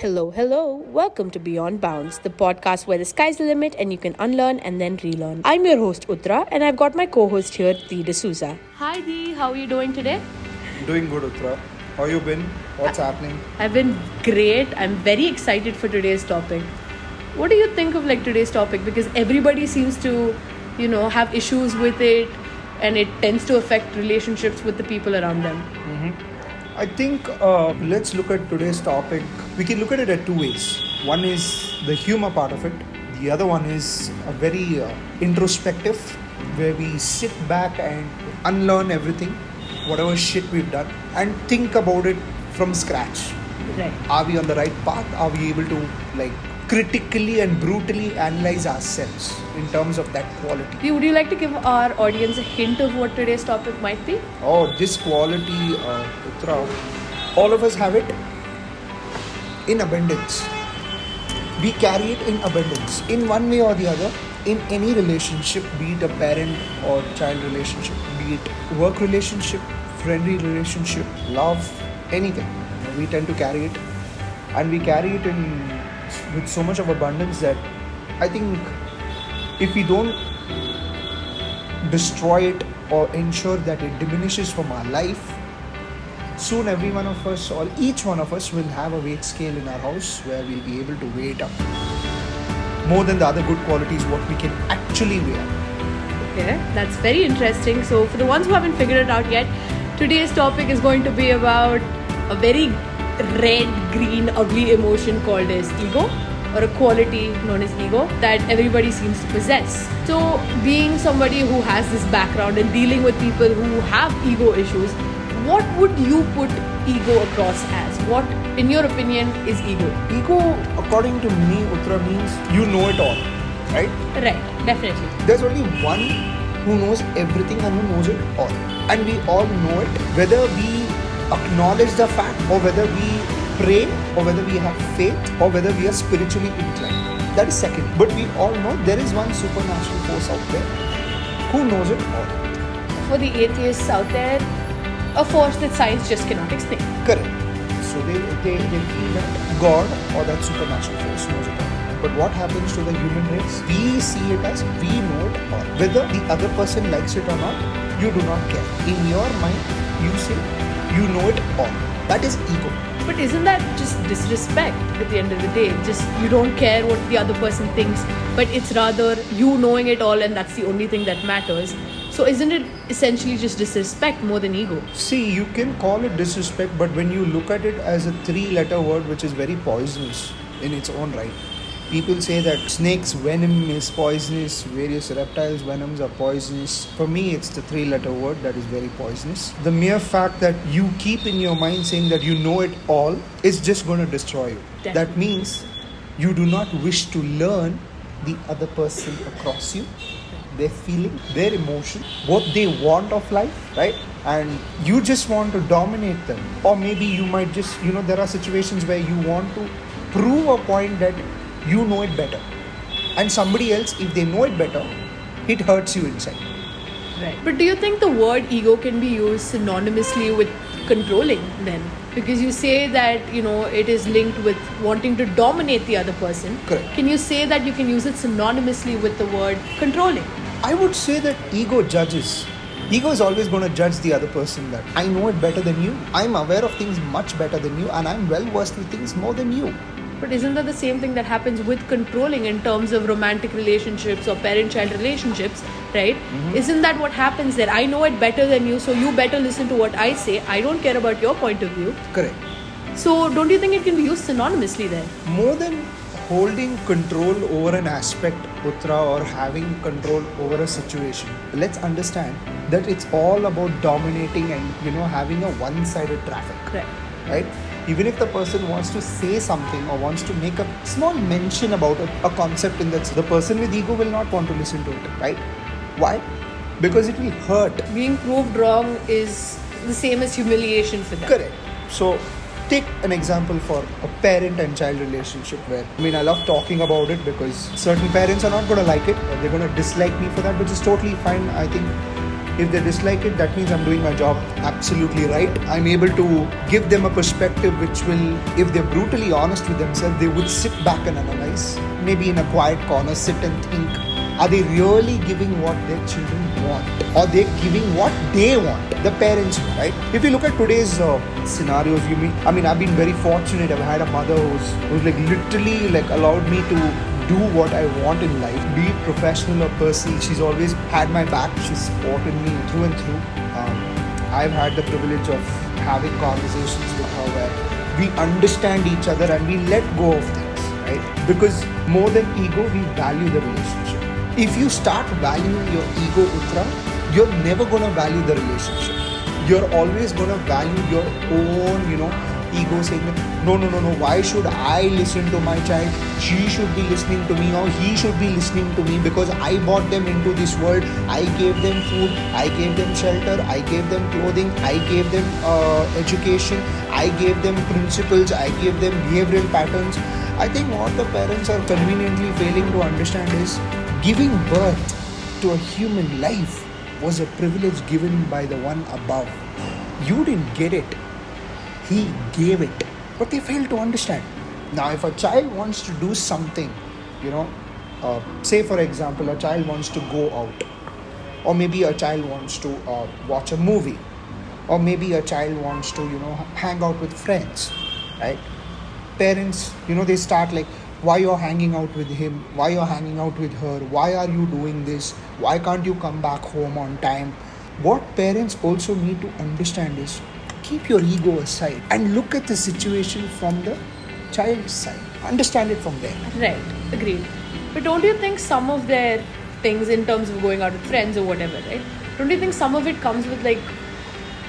Hello, hello. Welcome to Beyond Bounds, the podcast where the sky's the limit and you can unlearn and then relearn. I'm your host, Uttara, and I've got my co host here, Dee D'Souza. Hi, Dee. How are you doing today? Doing good, Uttara. How you been? What's happening? I've been great. I'm very excited for today's topic. What do you think of like today's topic? Because everybody seems to, you know, have issues with it and it tends to affect relationships with the people around them. Mm-hmm. I think uh, let's look at today's topic. We can look at it at two ways. One is the humor part of it. The other one is a very uh, introspective, where we sit back and unlearn everything, whatever shit we've done, and think about it from scratch. Right. Are we on the right path? Are we able to like critically and brutally analyze ourselves in terms of that quality? Would you like to give our audience a hint of what today's topic might be? Oh, this quality, uh, all of us have it in abundance. We carry it in abundance, in one way or the other, in any relationship, be it a parent or child relationship, be it work relationship, friendly relationship, love, anything. We tend to carry it, and we carry it in with so much of abundance that I think if we don't destroy it or ensure that it diminishes from our life, soon every one of us or each one of us will have a weight scale in our house where we'll be able to weigh it up more than the other good qualities what we can actually weigh. Okay, that's very interesting. So, for the ones who haven't figured it out yet, today's topic is going to be about a very red, green, ugly emotion called as ego, or a quality known as ego that everybody seems to possess. So, being somebody who has this background and dealing with people who have ego issues, what would you put ego across as? What, in your opinion, is ego? Ego, according to me, Uttara means you know it all, right? Right, definitely. There's only one who knows everything and who knows it all. And we all know it, whether we acknowledge the fact or whether we pray or whether we have faith or whether we are spiritually inclined. That is second. But we all know there is one supernatural force out there who knows it all. For the atheists out there, a force that science just cannot explain. Correct. So they, they, they feel that God or that supernatural force knows it all. But what happens to the human race? We see it as we know it all. Whether the other person likes it or not, you do not care. In your mind, you say you know it all. That is ego. But isn't that just disrespect at the end of the day? Just you don't care what the other person thinks, but it's rather you knowing it all and that's the only thing that matters. So isn't it essentially just disrespect more than ego? See, you can call it disrespect, but when you look at it as a three letter word which is very poisonous in its own right, people say that snake's venom is poisonous, various reptiles' venoms are poisonous. For me, it's the three letter word that is very poisonous. The mere fact that you keep in your mind saying that you know it all is just going to destroy you. That means you do not wish to learn the other person across you their feeling, their emotion, what they want of life, right? And you just want to dominate them. Or maybe you might just, you know, there are situations where you want to prove a point that you know it better. And somebody else, if they know it better, it hurts you inside. Right. But do you think the word ego can be used synonymously with controlling then? Because you say that, you know, it is linked with wanting to dominate the other person. Correct. Can you say that you can use it synonymously with the word controlling? I would say that ego judges. Ego is always going to judge the other person that I know it better than you. I'm aware of things much better than you, and I'm well versed with things more than you. But isn't that the same thing that happens with controlling in terms of romantic relationships or parent child relationships, right? Mm-hmm. Isn't that what happens there? I know it better than you, so you better listen to what I say. I don't care about your point of view. Correct. So, don't you think it can be used synonymously then? more than holding control over an aspect Uttara or having control over a situation let's understand that it's all about dominating and you know having a one-sided traffic Right. right even if the person wants to say something or wants to make a small mention about a, a concept in that the person with ego will not want to listen to it right why because it will hurt Being proved wrong is the same as humiliation for them. Correct. So, take an example for a parent and child relationship where, I mean, I love talking about it because certain parents are not going to like it, they're going to dislike me for that, which is totally fine. I think If they dislike it, that means I'm doing my job absolutely right. I'm able to give them a perspective which will, if they're brutally honest with themselves, they would sit back and analyze. Maybe in a quiet corner, sit and think are they really giving what their children want? Or they giving what they want? The parents, right? If you look at today's uh, scenarios, you mean, I mean, I've been very fortunate. I've had a mother who's, who's like literally like allowed me to do what I want in life, be it professional or personal. She's always had my back. She's supported me through and through. Um, I've had the privilege of having conversations with her where we understand each other and we let go of things, right? Because more than ego, we value the relationship if you start valuing your ego, Uttara, you're never going to value the relationship. You're always going to value your own, you know, ego saying, no, no, no, no, why should I listen to my child? She should be listening to me or he should be listening to me because I brought them into this world. I gave them food, I gave them shelter, I gave them clothing, I gave them uh, education, I gave them principles, I gave them behavioral patterns. I think what the parents are conveniently failing to understand is Giving birth to a human life was a privilege given by the one above. You didn't get it, He gave it. But they fail to understand. Now, if a child wants to do something, you know, uh, say for example, a child wants to go out, or maybe a child wants to uh, watch a movie, or maybe a child wants to, you know, hang out with friends, right? Parents, you know, they start like, why you're hanging out with him why you're hanging out with her why are you doing this why can't you come back home on time what parents also need to understand is keep your ego aside and look at the situation from the child's side. Understand it from there. Right. Agreed. But don't you think some of their things in terms of going out with friends or whatever right? Don't you think some of it comes with like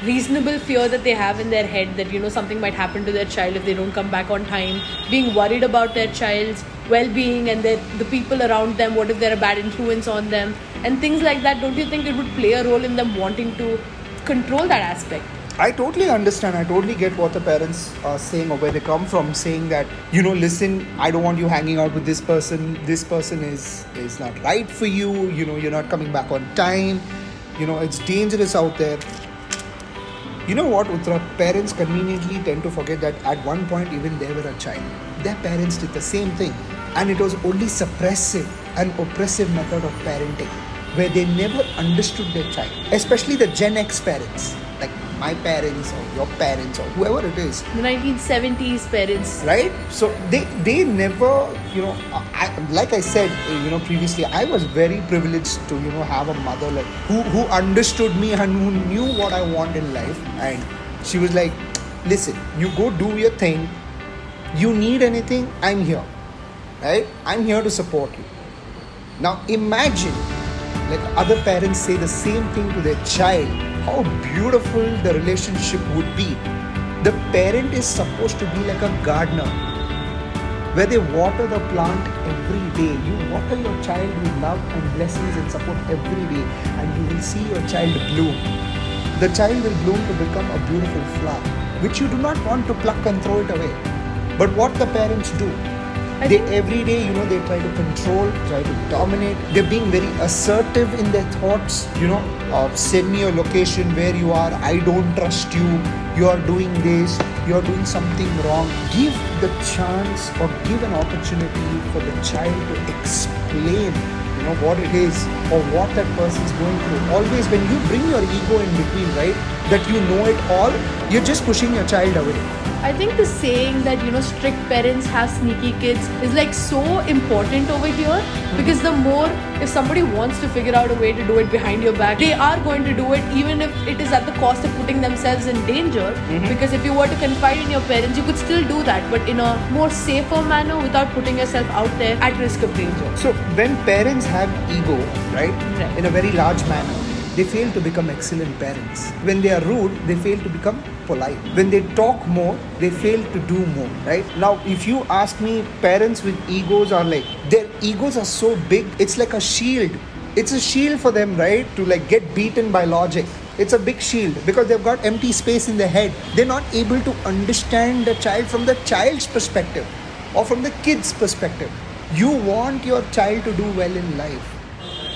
reasonable fear that they have in their head that you know something might happen to their child if they don't come back on time being worried about their child's well-being and their, the people around them what if they're a bad influence on them and things like that? Don't you think it would play a role in them wanting to control that aspect I totally understand. I totally get what the parents are saying or where they come from, saying that you know, listen, I don't want you hanging out with this person. This person is is not right for you. You know, you're not coming back on time. You know, it's dangerous out there. You know what, Uttara? Parents conveniently tend to forget that at one point, even they were a child. Their parents did the same thing. And it was only suppressive and oppressive method of parenting where they never understood their child, especially the Gen X parents my parents or your parents or whoever it is. The 1970s parents. Right? So they they never you know I, like i said eh, you know previously i was very privileged to you know have a mother like who who understood me and who knew what i want in life. And she was like listen you go do your thing. You need anything i'm here. Right? I'm here to support you. Now imagine like other parents say the same thing to their child how beautiful the relationship would be. The parent is supposed to be like a gardener where they water the plant every day. You water your child with love and blessings and support every day, and you will see your child bloom. The child will bloom to become a beautiful flower, which you do not want to pluck and throw it away. But what the parents do, they every day you know they try to control try to dominate. They're being very assertive in their thoughts you know uh, send me a location where you are. I don't trust you. You are doing this. You are doing something wrong. Give the chance or give an opportunity for the child to explain you know what it is or what that person is going through. Always when you bring your ego in between right that you know it all you're just pushing your child away I think the saying that you know strict parents have sneaky kids is like so important over here because the more if somebody wants to figure out a way to do it behind your back, they are going to do it even if it is at the cost of putting themselves in danger. Mm-hmm. Because if you were to confide in your parents, you could still do that, but in a more safer manner without putting yourself out there at risk of danger. So when parents have ego, right, right. in a very large manner, they fail to become excellent parents. When they are rude, they fail to become polite. When they talk more, they fail to do more, right? Now, if you ask me, parents with egos are like, their egos are so big, it's like a shield. It's a shield for them, right? To like get beaten by logic. It's a big shield because they've got empty space in their head. They're not able to understand the child from the child's perspective or from the kid's perspective. You want your child to do well in life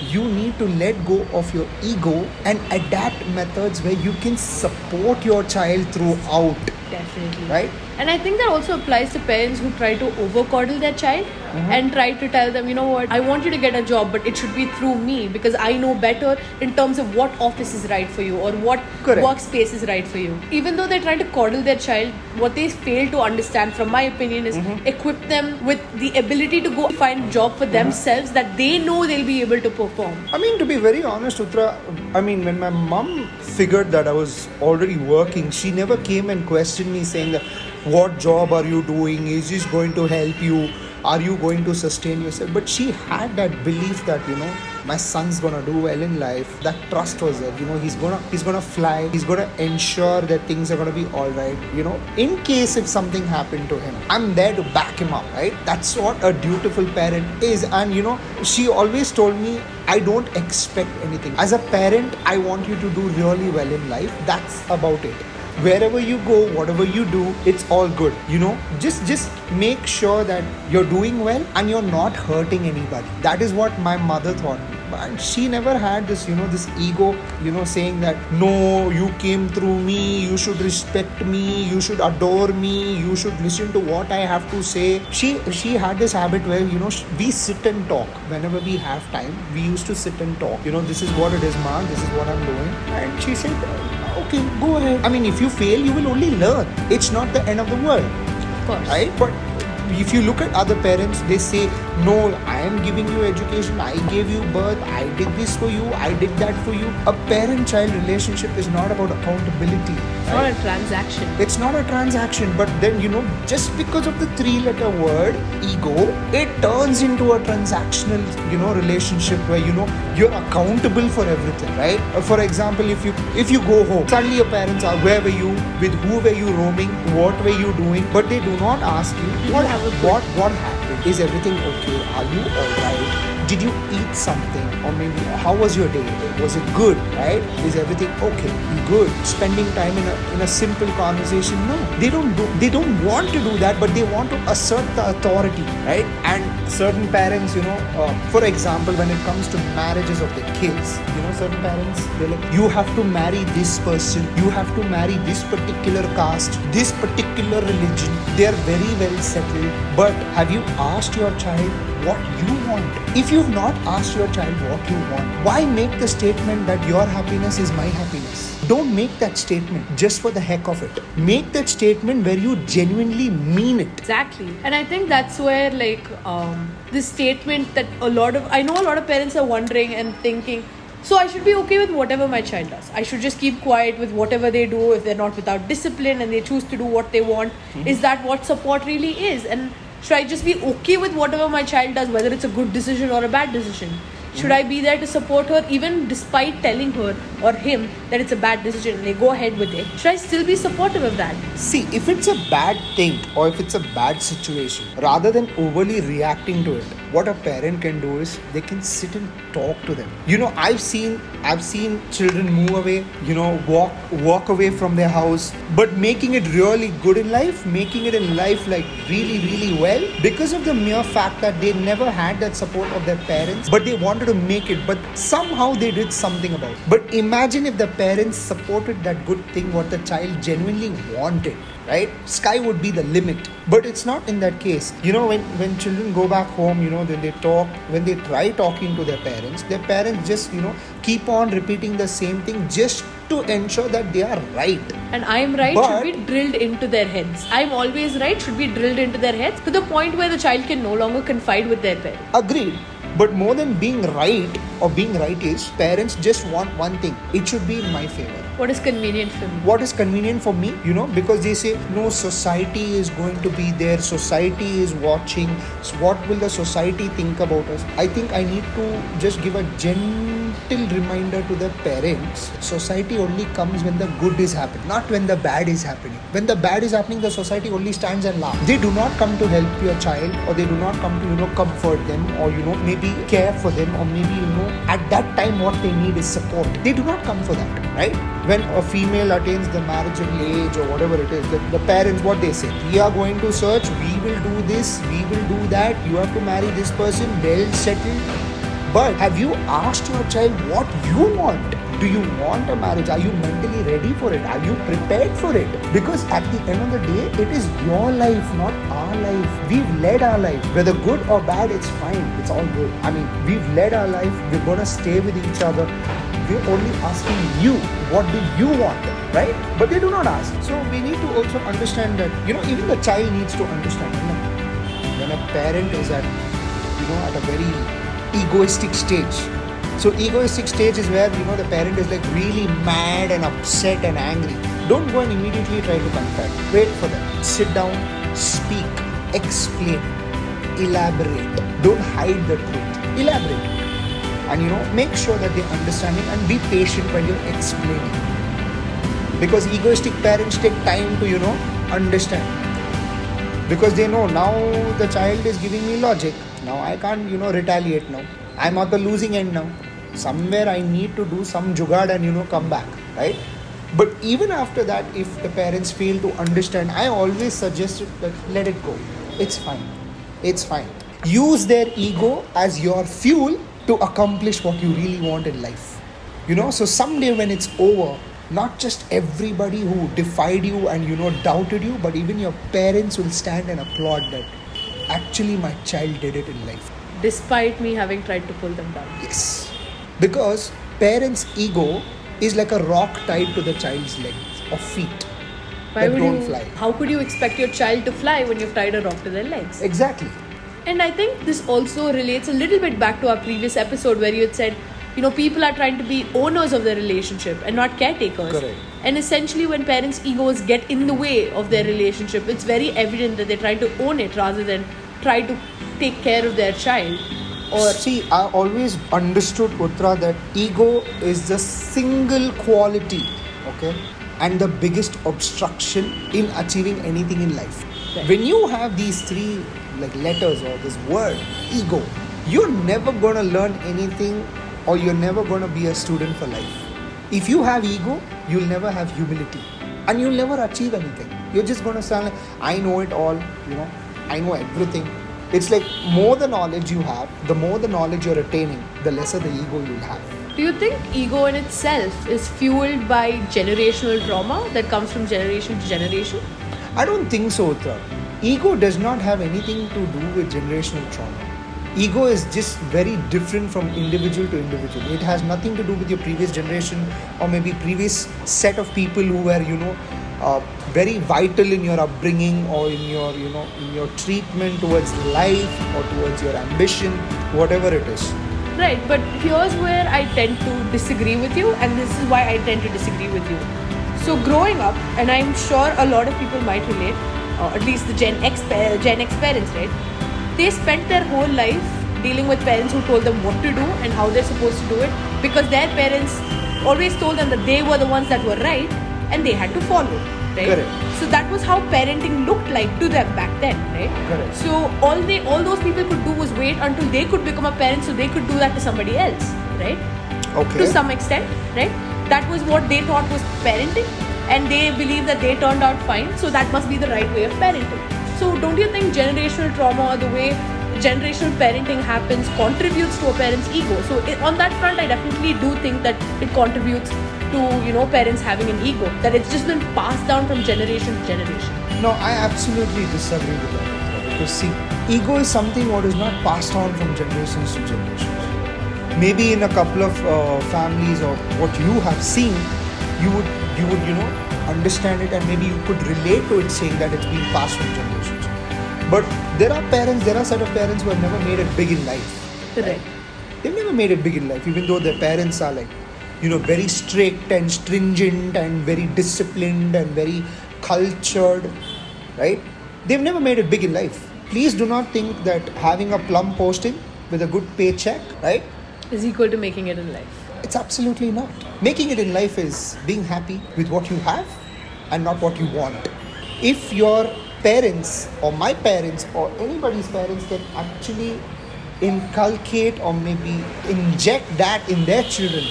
you need to let go of your ego and adapt methods where you can support your child throughout Definitely. right And I think that also applies to parents who try to over coddle their child Mm-hmm. and try to tell them, you know what, I want you to get a job, but it should be through me because I know better in terms of what office is right for you or what Correct. workspace is right for you. Even though they're trying to coddle their child, what they fail to understand, from my opinion, is Mm-hmm. equip them with the ability to go find a job for themselves that they know they'll be able to perform. I mean, to be very honest, Uttara, I mean, when my mom figured that I was already working, she never came and questioned me saying what job are you doing? Is this going to help you? Are you going to sustain yourself? But she had that belief that, you know, my son's gonna do well in life. That trust was there. You know, he's gonna he's gonna fly. He's gonna ensure that things are gonna be all right. You know, in case if something happened to him, I'm there to back him up. Right? That's what a dutiful parent is. And you know, she always told me I don't expect anything. As a parent, I want you to do really well in life. That's about it wherever you go whatever you do it's all good you know just just make sure that you're doing well and you're not hurting anybody that is what my mother thought and she never had this you know this ego you know saying that no you came through me you should respect me you should adore me you should listen to what i have to say. She she had this habit where you know we sit and talk. Whenever we have time we used to sit and talk. You know this is what it is ma. This is what i'm doing. And she said okay go ahead. I mean if you fail you will only learn. It's not the end of the world. Of course. right? But if you look at other parents they say no i am giving you education. I gave you birth. I did this for you. I did that for you. A parent child relationship is not about accountability It's not a transaction. It's not a transaction but then you know just because of the three letter word ego it turns into a transactional you know relationship where you know you're accountable for everything right? For example if you if you go home suddenly your parents are where were you? With who were you roaming? What were you doing? But they do not ask you what have what what happened? Is everything okay? Are you all right did you eat something? Or maybe how was your day? Was it good right? Is everything okay? Good. Spending time in a, in a simple conversation? No. They don't do they don't want to do that but they want to assert the authority right? And certain parents you know uh, for example when it comes to marriages of their kids you know certain parents they're like you have to marry this person. You have to marry this particular caste this particular religion. They are very well settled. But have you asked your child what you want. If you've not asked your child what you want, why make the statement that your happiness is my happiness? Don't make that statement just for the heck of it. Make that statement where you genuinely mean it. Exactly. And I think that's where, like, um, this statement that a lot of, I know a lot of parents are wondering and thinking, so I should be okay with whatever my child does. I should just keep quiet with whatever they do if they're not without discipline and they choose to do what they want. Is that what support really is? And should I just be okay with whatever my child does, whether it's a good decision or a bad decision? Should I be there to support her even despite telling her or him that it's a bad decision and they go ahead with it? Should I still be supportive of that? See, if it's a bad thing or if it's a bad situation, rather than overly reacting to it, what a parent can do is they can sit and talk to them. You know, I've seen I've seen children move away, you know, walk walk away from their house, but making it really good in life, making it in life like really, really well, because of the mere fact that they never had that support of their parents, but they wanted to make it, but somehow they did something about it. But imagine if the parents supported that good thing what the child genuinely wanted right? Sky would be the limit. But it's not in that case. You know when when children go back home you know when they talk when they try talking to their parents their parents just you know keep on repeating the same thing just to ensure that they are right. And I'm right But- should be drilled into their heads. I'm always right should be drilled into their heads to the point where the child can no longer confide with their parents. agreed. But more than being right or being right is parents just want one thing. It should be in my favor What is convenient for me? what is convenient for me you know because they say no society is going to be there society is watching so what will the society think about us i think i need to just give a gentle reminder to the parents society only comes when the good is happening not when the bad is happening. When the bad is happening the society only stands and laughs. They do not come to help your child or they do not come to you know comfort them or you know maybe care for them or maybe you know at that time what they need is support. They do not come for that right? When a female attains the marriageable age or whatever it is the, the parents what they say we are going to search we will do this we will do that you have to marry this person well settled But have you asked your child what you want? Do you want a marriage? Are you mentally ready for it? Are you prepared for it? Because at the end of the day, it is your life, not our life. We've led our life. Whether good or bad, it's fine. It's all good. I mean, we've led our life. We're gonna stay with each other. We're only asking you, what do you want? Right? But they do not ask. So we need to also understand that, you know, even the child needs to understand. You know, when a parent is at, you know, at a very egoistic stage, so egoistic stage is where you know the parent is like really mad and upset and angry. Don't go and immediately try to confront. Wait for them. Sit down, speak, explain, elaborate. Don't hide the truth. Elaborate. And you know, make sure that they understand it and be patient while you're explaining. Because egoistic parents take time to, you know, understand. Because they know now the child is giving me logic. Now I can't, you know, retaliate now. I'm at the losing end now. Somewhere I need to do some jugad and you know come back, right? But even after that, if the parents fail to understand, I always suggest that let it go. It's fine. It's fine. Use their ego as your fuel to accomplish what you really want in life. You know, so someday when it's over, not just everybody who defied you and you know doubted you, but even your parents will stand and applaud that actually my child did it in life. Despite me having tried to pull them down. Yes. Because parents' ego is like a rock tied to the child's legs or feet Why would don't you, fly. How could you expect your child to fly when you've tied a rock to their legs? Exactly. And I think this also relates a little bit back to our previous episode where you had said, you know, people are trying to be owners of their relationship and not caretakers. Correct. And essentially, when parents' egos get in the way of their relationship, it's very evident that they're trying to own it rather than try to take care of their child. Or See, I always understood, Uttara, that ego is the single quality, okay, and the biggest obstruction in achieving anything in life. Right. When you have these three like letters or this word, ego, you're never gonna learn anything or you're never gonna be a student for life. If you have ego, you'll never have humility and you'll never achieve anything. You're just gonna sound like, I know it all, you know, I know everything. It's like more the knowledge you have, the more the knowledge you're attaining, the lesser the ego you'll have. do you think ego in itself is fueled by generational trauma that comes from generation to generation? I don't think so, Uttara. Ego does not have anything to do with generational trauma. Ego is just very different from individual to individual. It has nothing to do with your previous generation or maybe previous set of people who were, you know, uh, very vital in your upbringing or in your, you know, in your treatment towards life or towards your ambition, whatever it is. Right, but here's where I tend to disagree with you, and this is why I tend to disagree with you. So, growing up, and I'm sure a lot of people might relate, or at least the Gen X, Gen X parents, right? They spent their whole life dealing with parents who told them what to do and how they're supposed to do it because their parents always told them that they were the ones that were right and they had to follow, right? Correct. So that was how parenting looked like to them back then, right? Correct. So all they all those people could do was wait until they could become a parent so they could do that to somebody else, right? Okay. To some extent, right? That was what they thought was parenting and they believe that they turned out fine, so that must be the right way of parenting. So don't you think generational trauma or the way generational parenting happens contributes to a parent's ego? So i- on that front I definitely do think that it contributes to, you know, parents having an ego. That it's just been passed down from generation to generation. No, I absolutely disagree with that. Because see, ego is something what is not passed on from generations to generations. Maybe in a couple of uh, families or what you have seen, you would you would you know understand it and maybe you could relate to it, saying that it's been passed from generations. But there are parents, there are set of parents who have never made it big in life. Correct. They've never made it big in life, even though their parents are like, you know, very strict and stringent and very disciplined and very cultured, right? They've never made it big in life. Please do not think that having a plum posting with a good paycheck, right? Is equal to making it in life. It's absolutely not. Making it in life is being happy with what you have and not what you want. If your parents or my parents or anybody's parents can actually inculcate or maybe inject that in their children,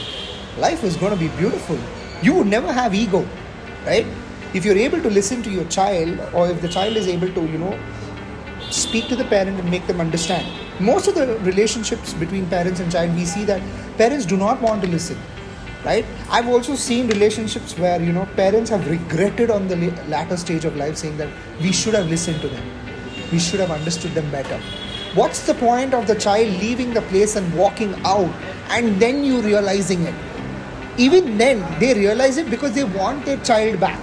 life is going to be beautiful. You would never have ego, right? If you're able to listen to your child or if the child is able to, you know, speak to the parent and make them understand. Most of the relationships between parents and child, we see that parents do not want to listen. Right? I've also seen relationships where you know parents have regretted on the la- latter stage of life, saying that we should have listened to them, we should have understood them better. What's the point of the child leaving the place and walking out, and then you realizing it? Even then, they realize it because they want their child back,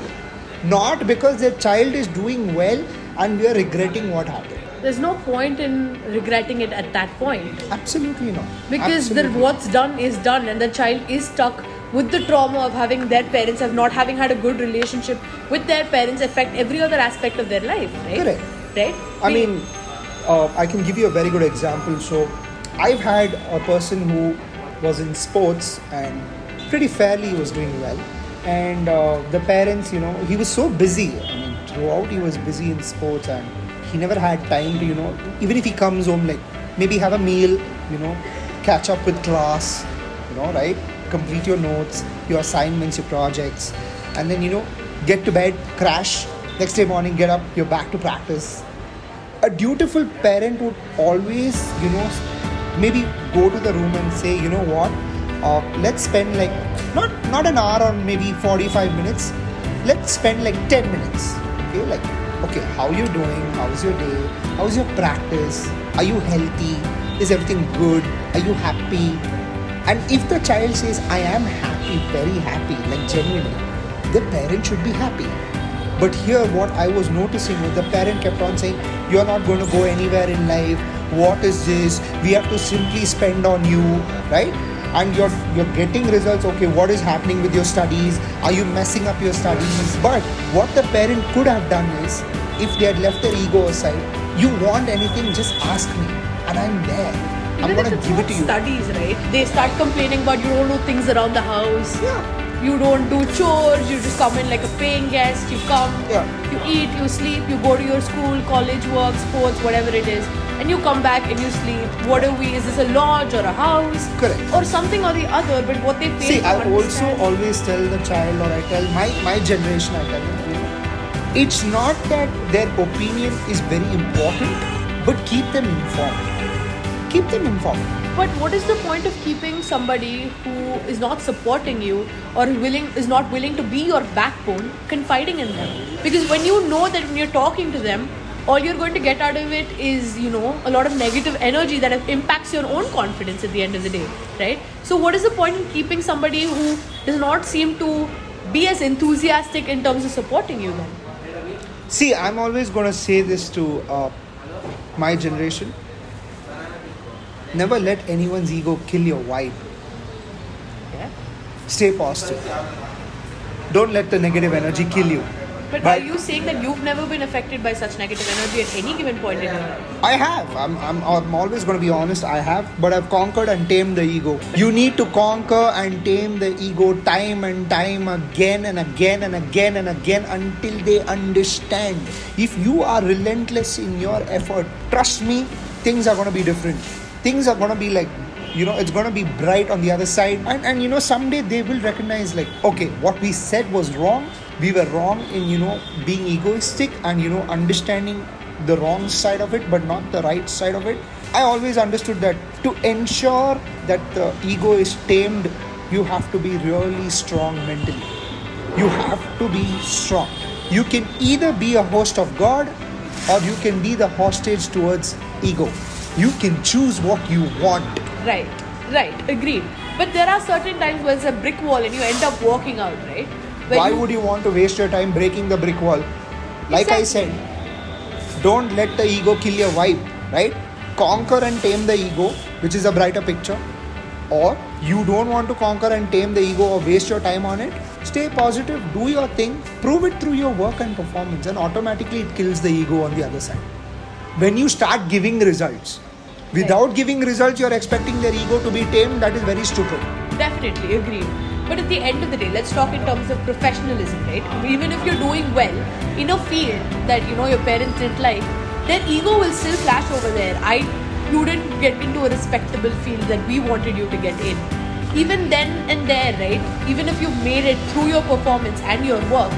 not because their child is doing well and we are regretting what happened. There's no point in regretting it at that point Absolutely not. because the, what's done is done, and the child is stuck with the trauma of having their parents have not having had a good relationship with their parents affect every other aspect of their life, right? Correct. Right? I mean, uh, I can give you a very good example. So, I've had a person who was in sports and pretty fairly was doing well, and uh, the parents, you know, he was so busy. I mean, throughout he was busy in sports, and he never had time to, you know, even if he comes home, like maybe have a meal, you know, catch up with class, you know, right? Complete your notes, your assignments, your projects, and then you know, get to bed, crash. Next day morning, get up, you're back to practice a dutiful parent would always you know maybe go to the room and say you know what uh, let's spend like not not an hour or maybe 45 minutes let's spend like 10 minutes okay like okay how you doing? How's your day? How's your practice? Are you healthy? Is everything good? Are you happy? And if the child says i am happy very happy like genuinely the parent should be happy. But here, what I was noticing was the parent kept on saying, You're not going to go anywhere in life. What is this? We have to simply spend on you, right? And you're you're getting results. Okay, what is happening with your studies? Are you messing up your studies? But what the parent could have done is, if they had left their ego aside, you want anything, just ask me, and I'm there. I'm gonna it's give it to you. studies, right? They start complaining about you don't do things around the house. Yeah. You don't do chores. You just come in like a paying guest. You come. Yeah. You eat. You sleep. You go to your school, college, work, sports, whatever it is, and you come back and you sleep. What are we? Is this a lodge or a house? Correct. Or something or the other. But what they fail See, I also always tell the child, or I tell my my generation, I tell them, you know, it's not that their opinion is very important, but keep them informed. Keep them informed. But what is the point of keeping somebody who is not supporting you or willing is not willing to be your backbone confiding in them? Because when you know that when you're talking to them, all you're going to get out of it is you know a lot of negative energy that impacts your own confidence at the end of the day, right? So what is the point in keeping somebody who does not seem to be as enthusiastic in terms of supporting you then? See, I'm always going to say this to uh, my generation. Never let anyone's ego kill your vibe. Yeah. Stay positive. Don't let the negative energy kill you. But, But- are you saying that you've never been affected by such negative energy at any given point in your life? I have. I'm, I'm, I'm always going to be honest. I have. But I've conquered and tamed the ego. You need to conquer and tame the ego time and time again and again and again and again until they understand. If you are relentless in your effort, trust me, things are going to be different. Things are going to be like, you know, it's going to be bright on the other side. And, and, you know, someday they will recognize, like, okay, what we said was wrong. We were wrong in, you know, being egoistic and, you know, understanding the wrong side of it but not the right side of it. I always understood that to ensure that the ego is tamed you have to be really strong mentally. You have to be strong. You can either be a host of god or you can be the hostage towards ego. You can choose what you want Right, right, agreed. But there are certain times where it's a brick wall and you end up walking out, right? Where why would you want to waste your time breaking the brick wall? Like i said don't let the ego kill your vibe right? Conquer and tame the ego which is a brighter picture. Or you don't want to conquer and tame the ego or waste your time on it. Stay positive do your thing prove it through your work and performance and automatically it kills the ego on the other side. When you start giving results without giving results you're expecting their ego to be tamed that is very stupid Definitely, agreed. But at the end of the day, let's talk in terms of professionalism, right? Even if you're doing well in a field that you know your parents didn't like, their ego will still clash over there. I you didn't get into a respectable field that we wanted you to get in. Even then and there, right? Even if you've made it through your performance and your work,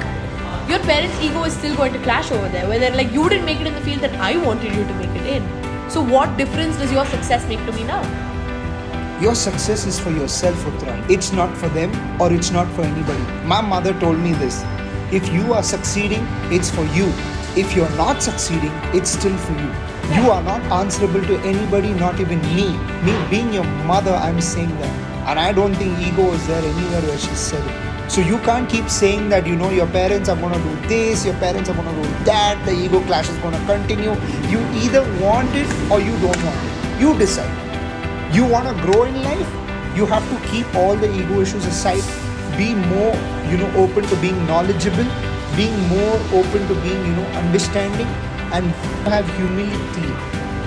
your parents' ego is still going to clash over there. Where they're like, you didn't make it in the field that I wanted you to make it in. So what difference does your success make to me now? Your success is for yourself, Uttara. It's not for them or it's not for anybody. My mother told me this. If you are succeeding, it's for you. If you're not succeeding, it's still for you. You are not answerable to anybody, not even me. Me being your mother, I'm saying that. And I don't think ego is there anywhere where she said it. So you can't keep saying that you know your parents are gonna do this, your parents are gonna do that, the ego clash is gonna continue. You either want it or you don't want it. You decide. You wanna grow in life, you have to keep all the ego issues aside. Be more, you know, open to being knowledgeable, being more open to being, you know, understanding, and have humility.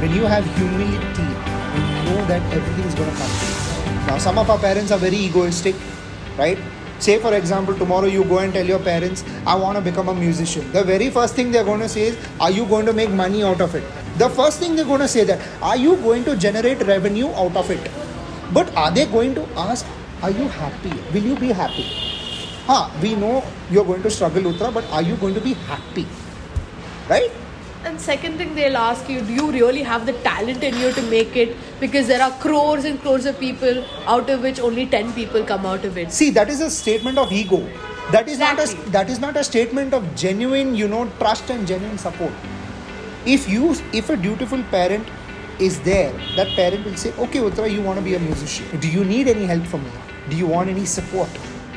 When you have humility, you know that everything is gonna come. Now some of our parents are very egoistic, right? Say, for example, tomorrow you go and tell your parents, I want to become a musician. The very first thing they're going to say is, Are you going to make money out of it? The first thing they're going to say that, Are you going to generate revenue out of it? But are they going to ask, Are you happy? Will you be happy? Huh, we know you're going to struggle, Uttara, but are you going to be happy? Right? And second thing they'll ask you, do you really have the talent in you to make it? Because there are crores and crores of people, out of which only 10 people come out of it. See, that is a statement of ego. That is not a that is not a statement of genuine, you know, trust and genuine support. If you if a dutiful parent is there, that parent will say, Okay, Uttara, you want to be a musician. Do you need any help from me? Do you want any support?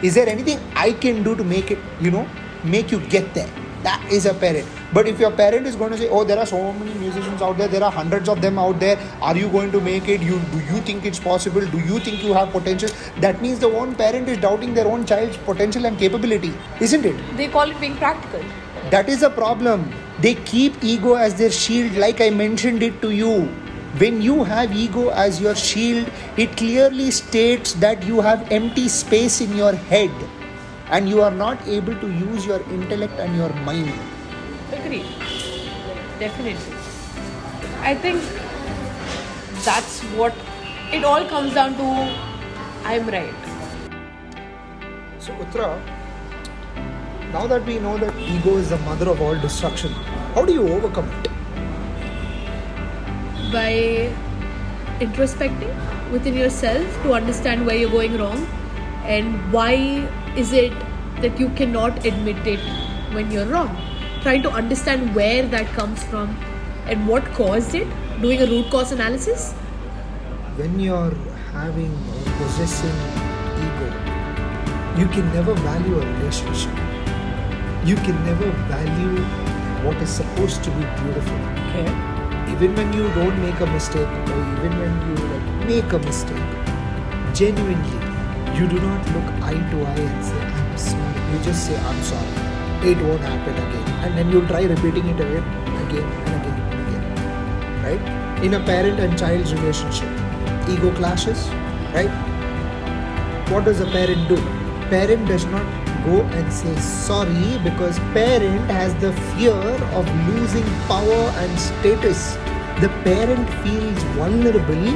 Is there anything I can do to make it, you know, make you get there? That is a parent. But if your parent is going to say, "Oh, there are so many musicians out there. There are hundreds of them out there. Are you going to make it? You do you think it's possible? Do you think you have potential?" That means the one parent is doubting their own child's potential and capability, isn't it? They call it being practical. That is a problem. They keep ego as their shield, like I mentioned it to you. When you have ego as your shield, it clearly states that you have empty space in your head and you are not able to use your intellect and your mind. Agreed. Definitely. I think that's what it all comes down to. I'm right. So, Uttara, now that we know that ego is the mother of all destruction, how do you overcome it? By introspecting within yourself to understand where you're going wrong and why is it that you cannot admit it when you're wrong. Trying to understand where that comes from and what caused it. Doing a root cause analysis. when you're having or possessing ego, you can never value a relationship. You can never value what is supposed to be beautiful. Okay. Even when you don't make a mistake, or even when you like make a mistake, genuinely, you do not look eye to eye and say, I'm sorry. You just say, I'm sorry. It won't happen again. And then you'll try repeating it again, again and again and again. Right? In a parent and child's relationship, ego clashes, right? What does a parent do? Parent does not go and say sorry because parent has the fear of losing power and status. The parent feels vulnerable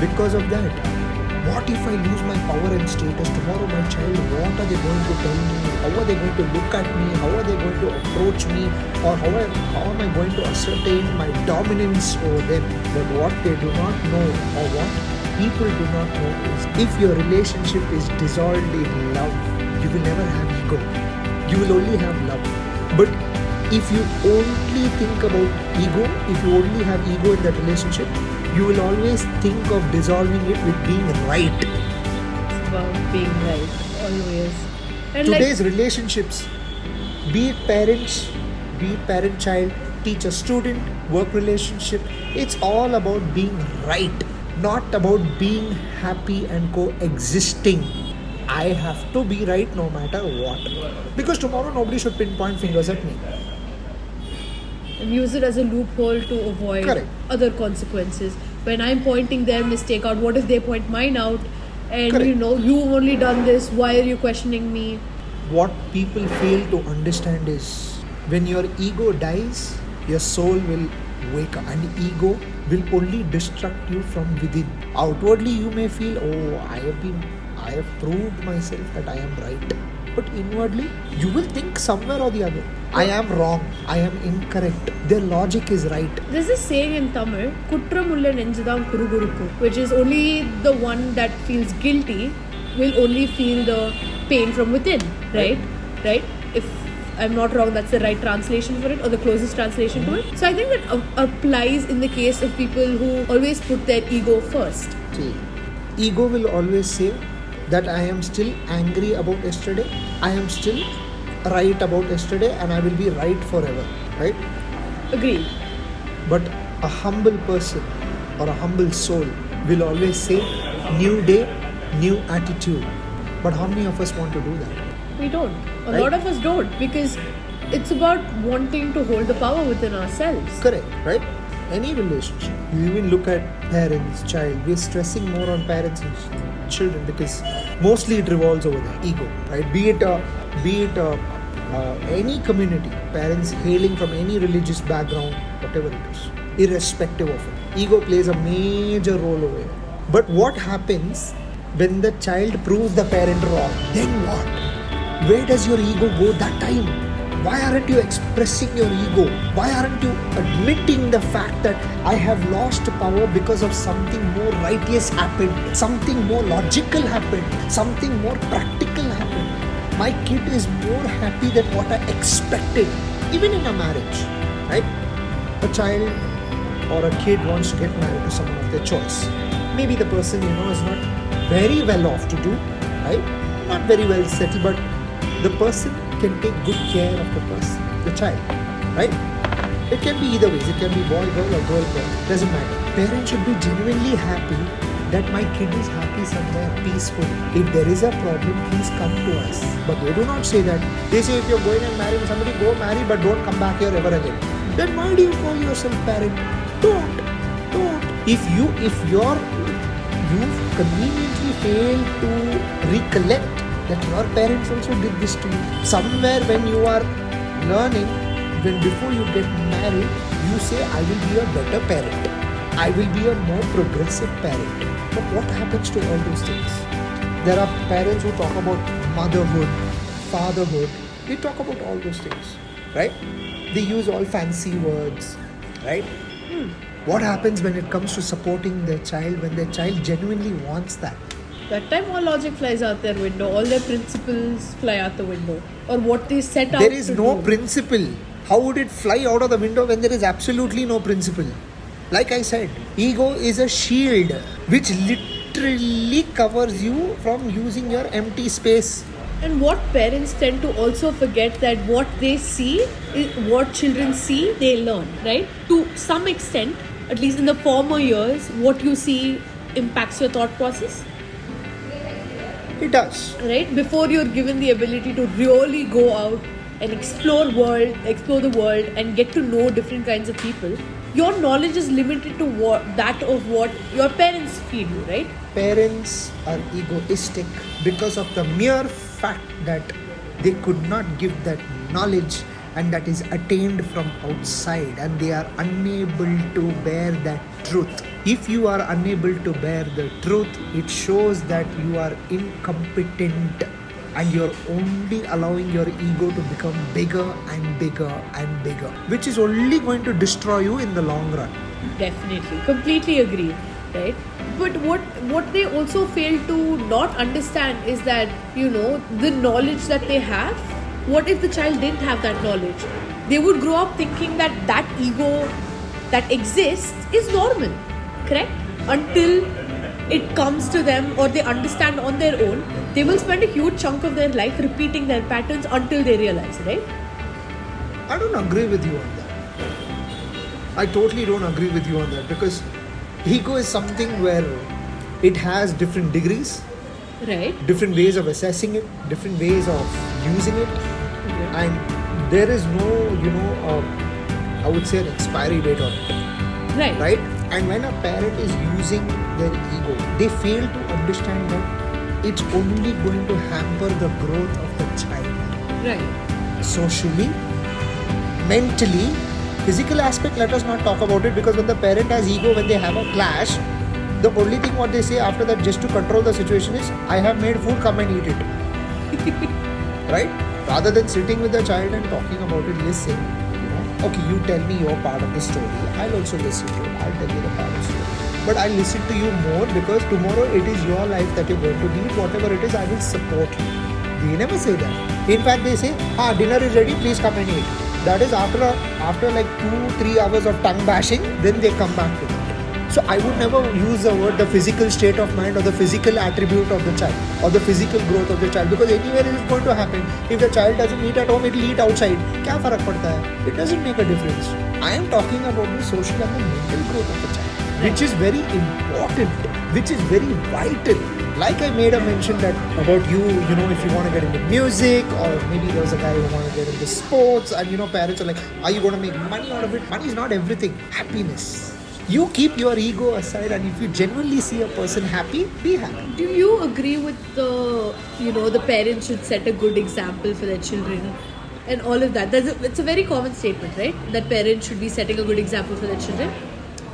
because of that. What if I lose my power and status tomorrow? My child, what are they going to tell me? How are they going to look at me? How are they going to approach me? Or how, am- how am I going to ascertain my dominance over them? But what they do not know, or what people do not know, is if your relationship is dissolved in love, you will never have ego. You will only have love. But if you only think about ego, if you only have ego in that relationship, you will always think of dissolving it with being right. It's about being right always. And Today's relationships, be it parents, be it parent child, teacher student, work relationship, it's all about being right, not about being happy and coexisting. I have to be right no matter what. Because tomorrow nobody should pinpoint fingers at me. And use it as a loophole to avoid Correct. other consequences. When I'm pointing their mistake out, what if they point mine out? And Correct. you know, you've only done this. Why are you questioning me? What people fail to understand is when your ego dies, your soul will wake up, and ego will only destruct you from within. Outwardly, you may feel, oh, I have been, I have proved myself that I am right. But inwardly you will think somewhere or the other i am wrong i am incorrect their logic is right There's this saying in Tamil, Kutramulla Nenjadam Kurugurukku, which is only the one that feels guilty will only feel the pain from within, right? Right? If I'm not wrong, that's the right translation for it or the closest translation to it. Mm-hmm. So I think that a- applies in the case of people who always put their ego first. See, ego will always say that I am still angry about yesterday, I am still right about yesterday, and I will be right forever, right? Agreed. But a humble person or a humble soul will always say, New day, new attitude. But how many of us want to do that? We don't. A Right. lot of us don't because it's about wanting to hold the power within ourselves. Correct, right? Any relationship. You even look at parents, child. We're stressing more on parents and children because mostly it revolves over the ego, right? Be it a, be it a, uh, any community, parents hailing from any religious background, whatever it is, irrespective of it. Ego plays a major role over here. But what happens when the child proves the parent wrong? Then what? Where does your ego go that time? Why aren't you expressing your ego? Why aren't you admitting the fact that I have lost power because of something more righteous happened, something more logical happened, something more practical happened? My kid is more happy than what I expected, even in a marriage, right? A child or a kid wants to get married to someone of their choice. Maybe the person you know is not very well off to do, right? Not very well settled, but the person can take good care of the person, the child, right? It can be either ways. It can be boy, girl, or girl, boy. Doesn't matter. Parents should be genuinely happy that my kid is happy somewhere, peaceful. If there is a problem, please come to us. But they do not say that. They say if you're going and marrying somebody, go marry, but don't come back here ever again. Then why do you call yourself parent? Don't. Don't. If you, if you're, you conveniently fail to recollect that your parents also did this to you. Somewhere when you are learning, when before you get married, you say, I will be a better parent. I will be a more progressive parent. But what happens to all those things? There are parents who talk about motherhood, fatherhood. They talk about all those things, right? They use all fancy words, right? Hmm. What happens when it comes to supporting their child when their child genuinely wants that? That time all logic flies out their window, all their principles fly out the window. Or what they set out There is no do. principle. How would it fly out of the window when there is absolutely no principle? Like I said, ego is a shield which literally covers you from using your empty space. And what parents tend to also forget that what they see, is what children see, they learn, right? To some extent, at least in the former years, what you see impacts your thought process, It does. right? Before you're given the ability to really go out and explore world, explore the world, and get to know different kinds of people, your knowledge is limited to what that of what your parents feed you, right? Parents are egoistic because of the mere fact that they could not give that knowledge and that is attained from outside and they are unable to bear that truth. If you are unable to bear the truth, it shows that you are incompetent and you're only allowing your ego to become bigger and bigger and bigger, which is only going to destroy you in the long run. Definitely, completely agree, right? But what what they also fail to not understand is that you know the knowledge that they have. What if the child didn't have that knowledge? They would grow up thinking that that ego that exists is normal, correct? Until it comes to them or they understand on their own, they will spend a huge chunk of their life repeating their patterns until they realize, right? I don't agree with you on that. I totally don't agree with you on that because ego is something where it has different degrees, Right? different ways of assessing it, different ways of using it, and there is no, you know, uh, I would say an expiry date on it, Right. right? And when a parent is using their ego, they fail to understand that it's only going to hamper the growth of the child Right. socially, mentally, physical aspect, let us not talk about it because when the parent has ego, when they have a clash, the only thing what they say after that just to control the situation is, I have made food, come and eat it. right? Rather than sitting with the child and talking about it, listen. Okay, you tell me your part of the story. I'll also listen to it. I'll tell you the part of the story. But I'll listen to you more because tomorrow it is your life that you're going to lead. Whatever it is, I will support you. They never say that. In fact, they say, ah, dinner is ready, please come and eat. That is after after like two, three hours of tongue bashing, then they come back to it. So I would never use the word the physical state of mind or the physical attribute of the child or the physical growth of the child because anywhere it is going to happen. If the child doesn't eat at home, it will eat outside. क्या फर्क पड़ता है? It doesn't make a difference. I am talking about the social and the mental growth of the child, which is very important, which is very vital. Like I made a mention that about you, you know, if you want to get into music or maybe there's a guy who want to get into sports and you know parents are like, are you going to make money out of it? Money is not everything. Happiness you keep your ego aside and if you genuinely see a person happy be happy Do you agree with the, you know, the parents should set a good example for their children and all of that? A, it's a very common statement, right? That parents should be setting a good example for their children.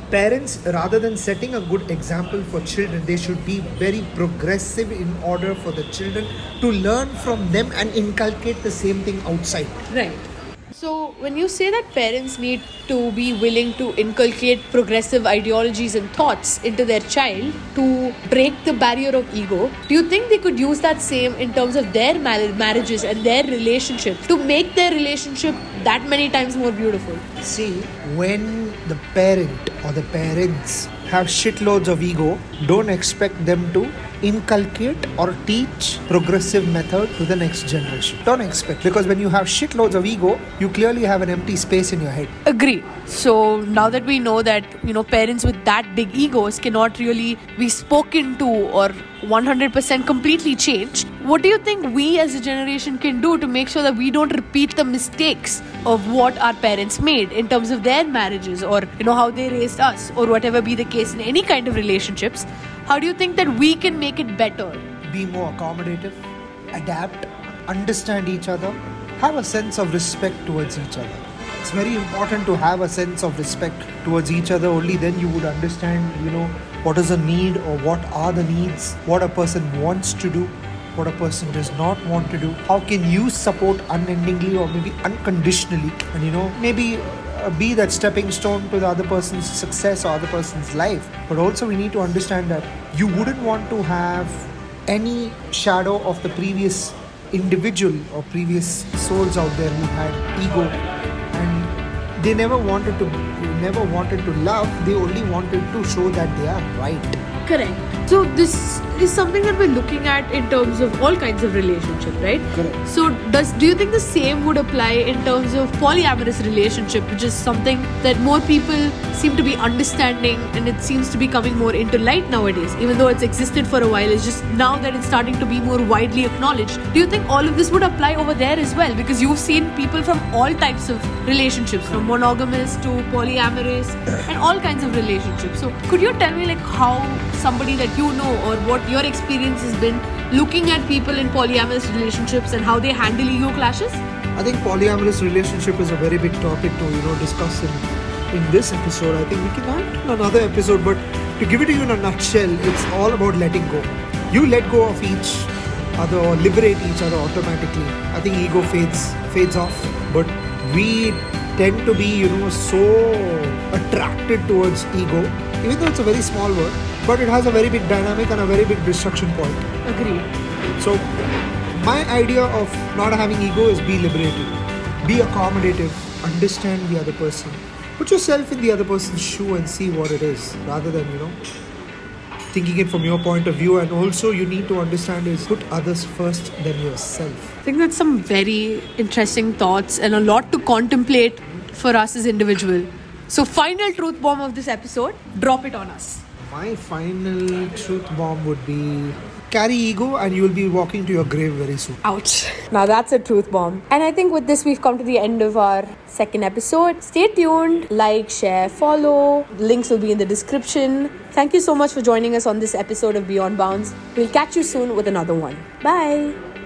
parents rather than setting a good example for children they should be very progressive in order for the children to learn from them and inculcate the same thing outside Right. So, when you say that parents need to be willing to inculcate progressive ideologies and thoughts into their child to break the barrier of ego, do you think they could use that same in terms of their mar- marriages and their relationship to make their relationship that many times more beautiful? see when the parent or the parents have shitloads of ego don't expect them to inculcate or teach progressive method to the next generation don't expect because when you have shitloads of ego you clearly have an empty space in your head Agree. So now that we know that you know parents with that big egos cannot really be spoken to or 100% completely changed, what do you think we as a generation can do to make sure that we don't repeat the mistakes of what our parents made in terms of their marriages or you know how they raised us or whatever be the case in any kind of relationships? How do you think that we can make it better? be more accommodative, adapt, understand each other, have a sense of respect towards each other. It's very important to have a sense of respect towards each other. Only then you would understand, you know, what is a need or what are the needs, what a person wants to do, what a person does not want to do. How can you support unendingly or maybe unconditionally, and you know, maybe be that stepping stone to the other person's success or other person's life. But also, we need to understand that you wouldn't want to have any shadow of the previous individual or previous souls out there who had ego and they never wanted to never wanted to love they only wanted to show that they are right Correct. So this is something that we're looking at in terms of all kinds of relationship, right? Correct. So does do you think the same would apply in terms of polyamorous relationship, which is something that more people seem to be understanding and it seems to be coming more into light nowadays, even though it's existed for a while, it's just now that it's starting to be more widely acknowledged. Do you think all of this would apply over there as well? Because you've seen people from all types of relationships, from monogamous to polyamorous and all kinds of relationships. So could you tell me like how somebody that you know or what your experience has been looking at people in polyamorous relationships and how they handle ego clashes? I think polyamorous relationship is a very big topic to you know discuss in in this episode. I think we can it in another episode, but to give it to you in a nutshell, it's all about letting go. You let go of each other or liberate each other automatically. I think ego fades fades off, but we tend to be you know so attracted towards ego, even though it's a very small word, but it has a very big dynamic and a very big destruction point. Agreed. So, my idea of not having ego is be liberated, be accommodative, understand the other person, put yourself in the other person's shoe and see what it is, rather than you know thinking it from your point of view. And also, you need to understand is put others first than yourself. I think that's some very interesting thoughts and a lot to contemplate for us as individual. So final truth bomb of this episode, drop it on us. My final truth bomb would be carry ego, and you will be walking to your grave very soon. Ouch. Now that's a truth bomb. And I think with this, we've come to the end of our second episode. Stay tuned, like, share, follow. Links will be in the description. Thank you so much for joining us on this episode of Beyond Bounds. We'll catch you soon with another one. Bye.